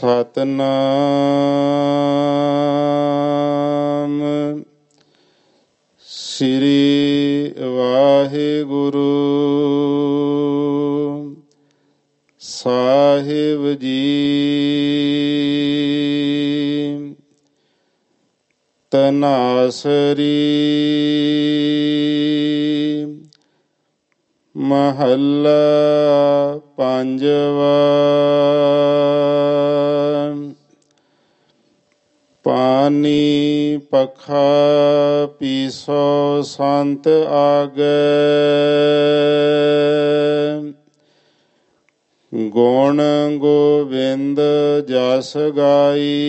ਸਤਨਾਮ। ਸ੍ਰੀ ਵਾਹਿਗੁਰੂ। ਸਾਹਿਬ ਜੀ। ਤਨਾਸਰੀ। ਮਹੱਲਾ ਪੰਜਵਾ। ਪਾਨੀ ਪਖਾ ਪੀਸੋ ਸੰਤ ਆਗੇ। ਗੁਣ ਗੋਬਿੰਦ ਜਸ ਗਾਈ।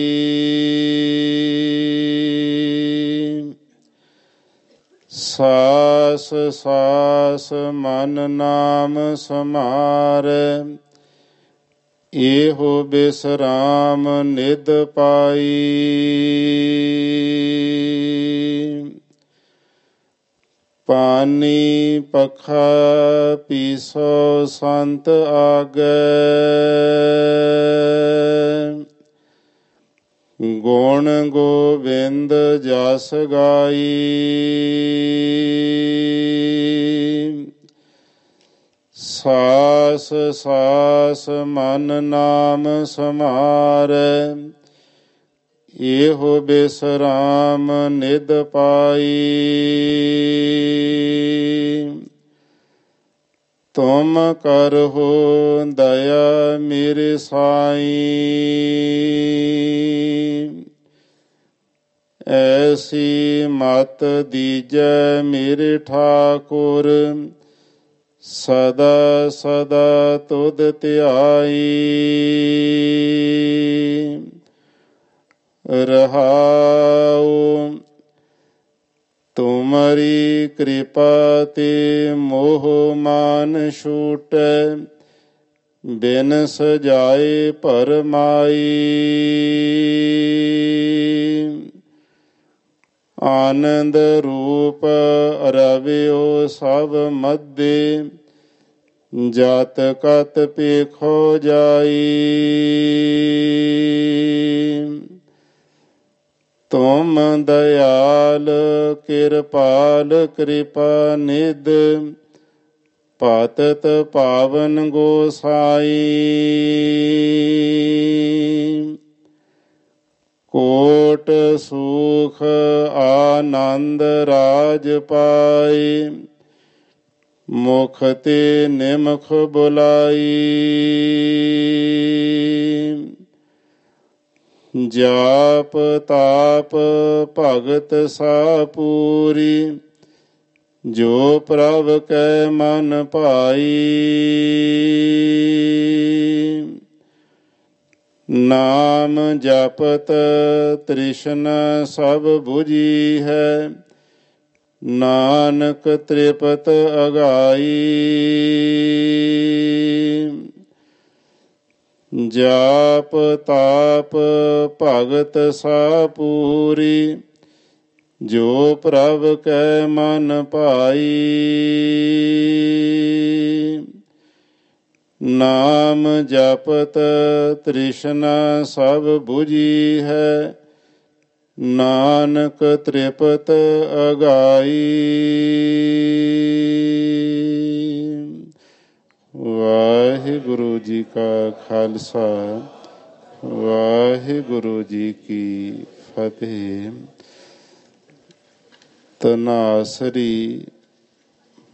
ਸਾਸ ਸਾਸ ਮਨ ਨਾਮ ਸਮਾਰੈ। ਇਹੋ ਬਿਸਰਾਮ ਨਿਦ ਪਾਈ। ਪਾਨੀ ਪਖਾ ਪੀਸੋ ਸੰਤ ਆਗੇ। ਗੁਣ ਗੋਬਿੰਦ ਜਸ ਗਾਈ। ਸਾਸ ਸਾਸ ਮਨ ਨਾਮ ਸਮਾਰੈ ਇਹੋ ਬਿਸਰਾਮ ਨਿਦ ਪਾਈ। ਤੁਮ ਕਰਹੁ ਦਇਆ ਮੇਰੇ ਸਾਈ। ਐਸੀ ਮਤ ਦੀਜੈ ਮੇਰੇ ਠਾਕੁਰ, ਸਦਾ ਸਦਾ ਤੁਧ ਧਿਆਈ। ਰਹਾਉ ਕਿਰਪਾ ਤੇ ਮੋਹ ਮਾਨ ਛੂਟੈ, ਬਿਨ ਸਜਾਏ ਪਰਮਾਈ ਆਨੰਦ ਰੂਪ ਰਵਿਓ ਸਭ ਮੱਦੇ, ਜਤ ਕਤ ਪੇਖੋ ਜਾਈ। ਤੁਮ ਦਇਆਲ, ਕਿਰਪਾਲ ਕਿਰਪਾ ਨਿਦ ਪਾਤਤ ਪਾਵਨ ਗੋਸਾਈ। ਕੋਟ ਸੁਖ ਆਨੰਦ ਰਾਜ ਪਾਈ, ਮੁਖ ਤੇ ਨਿਮਖ ਬੁਲਾਈ। ਜਾਪ ਤਾਪ ਭਗਤ ਸਾ ਪੂਰੀ ਜੋ ਪ੍ਰਭ ਕੈ ਮਨ ਭਾਈ। ਨਾਮ ਜਪਤ ਤ੍ਰਿਸ਼ਨ ਸਭ 부ਜੀ ਹੈ, ਨਾਨਕ ਤ੍ਰਿਪਤ ਅਗਾਈ। ਜਾਪ ਤਾਪ ਭਗਤ ਸਾ ਪੂਰੀ, ਜੋ ਪ੍ਰਭ ਕੈ ਮਨ ਭਾਈ। ਨਾਮ ਜਪਤ ਤ੍ਰਿਸ਼ਨਾ ਸਭ 부ਜੀ ਹੈ, ਨਾਨਕ ਤ੍ਰਿਪਤ ਅਗਾਈ। ਵਾਹਿਗੁਰੂ ਜੀ ਕਾ ਖਾਲਸਾ, ਵਾਹਿਗੁਰੂ ਜੀ ਕੀ ਫਤਿਹ। ਤਨਾਸਰੀ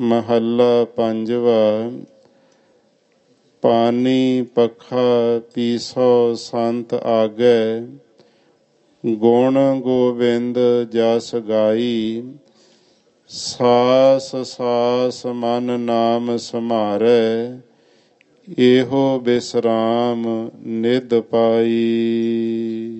ਮਹੱਲਾ ਪੰਜਵਾ ਪਾਨੀ ਪਖਾ ਪੀਸੋ ਸੰਤ ਆਗੇ, ਗੁਣ ਗੋਬਿੰਦ ਜਸ ਗਾਈ। ਸਾਸ ਸਾਸ ਮਨ ਨਾਮ ਸਮਾਰੈ ਇਹੋ ਬਿਸਰਾਮ ਨਿਦ ਪਾਈ।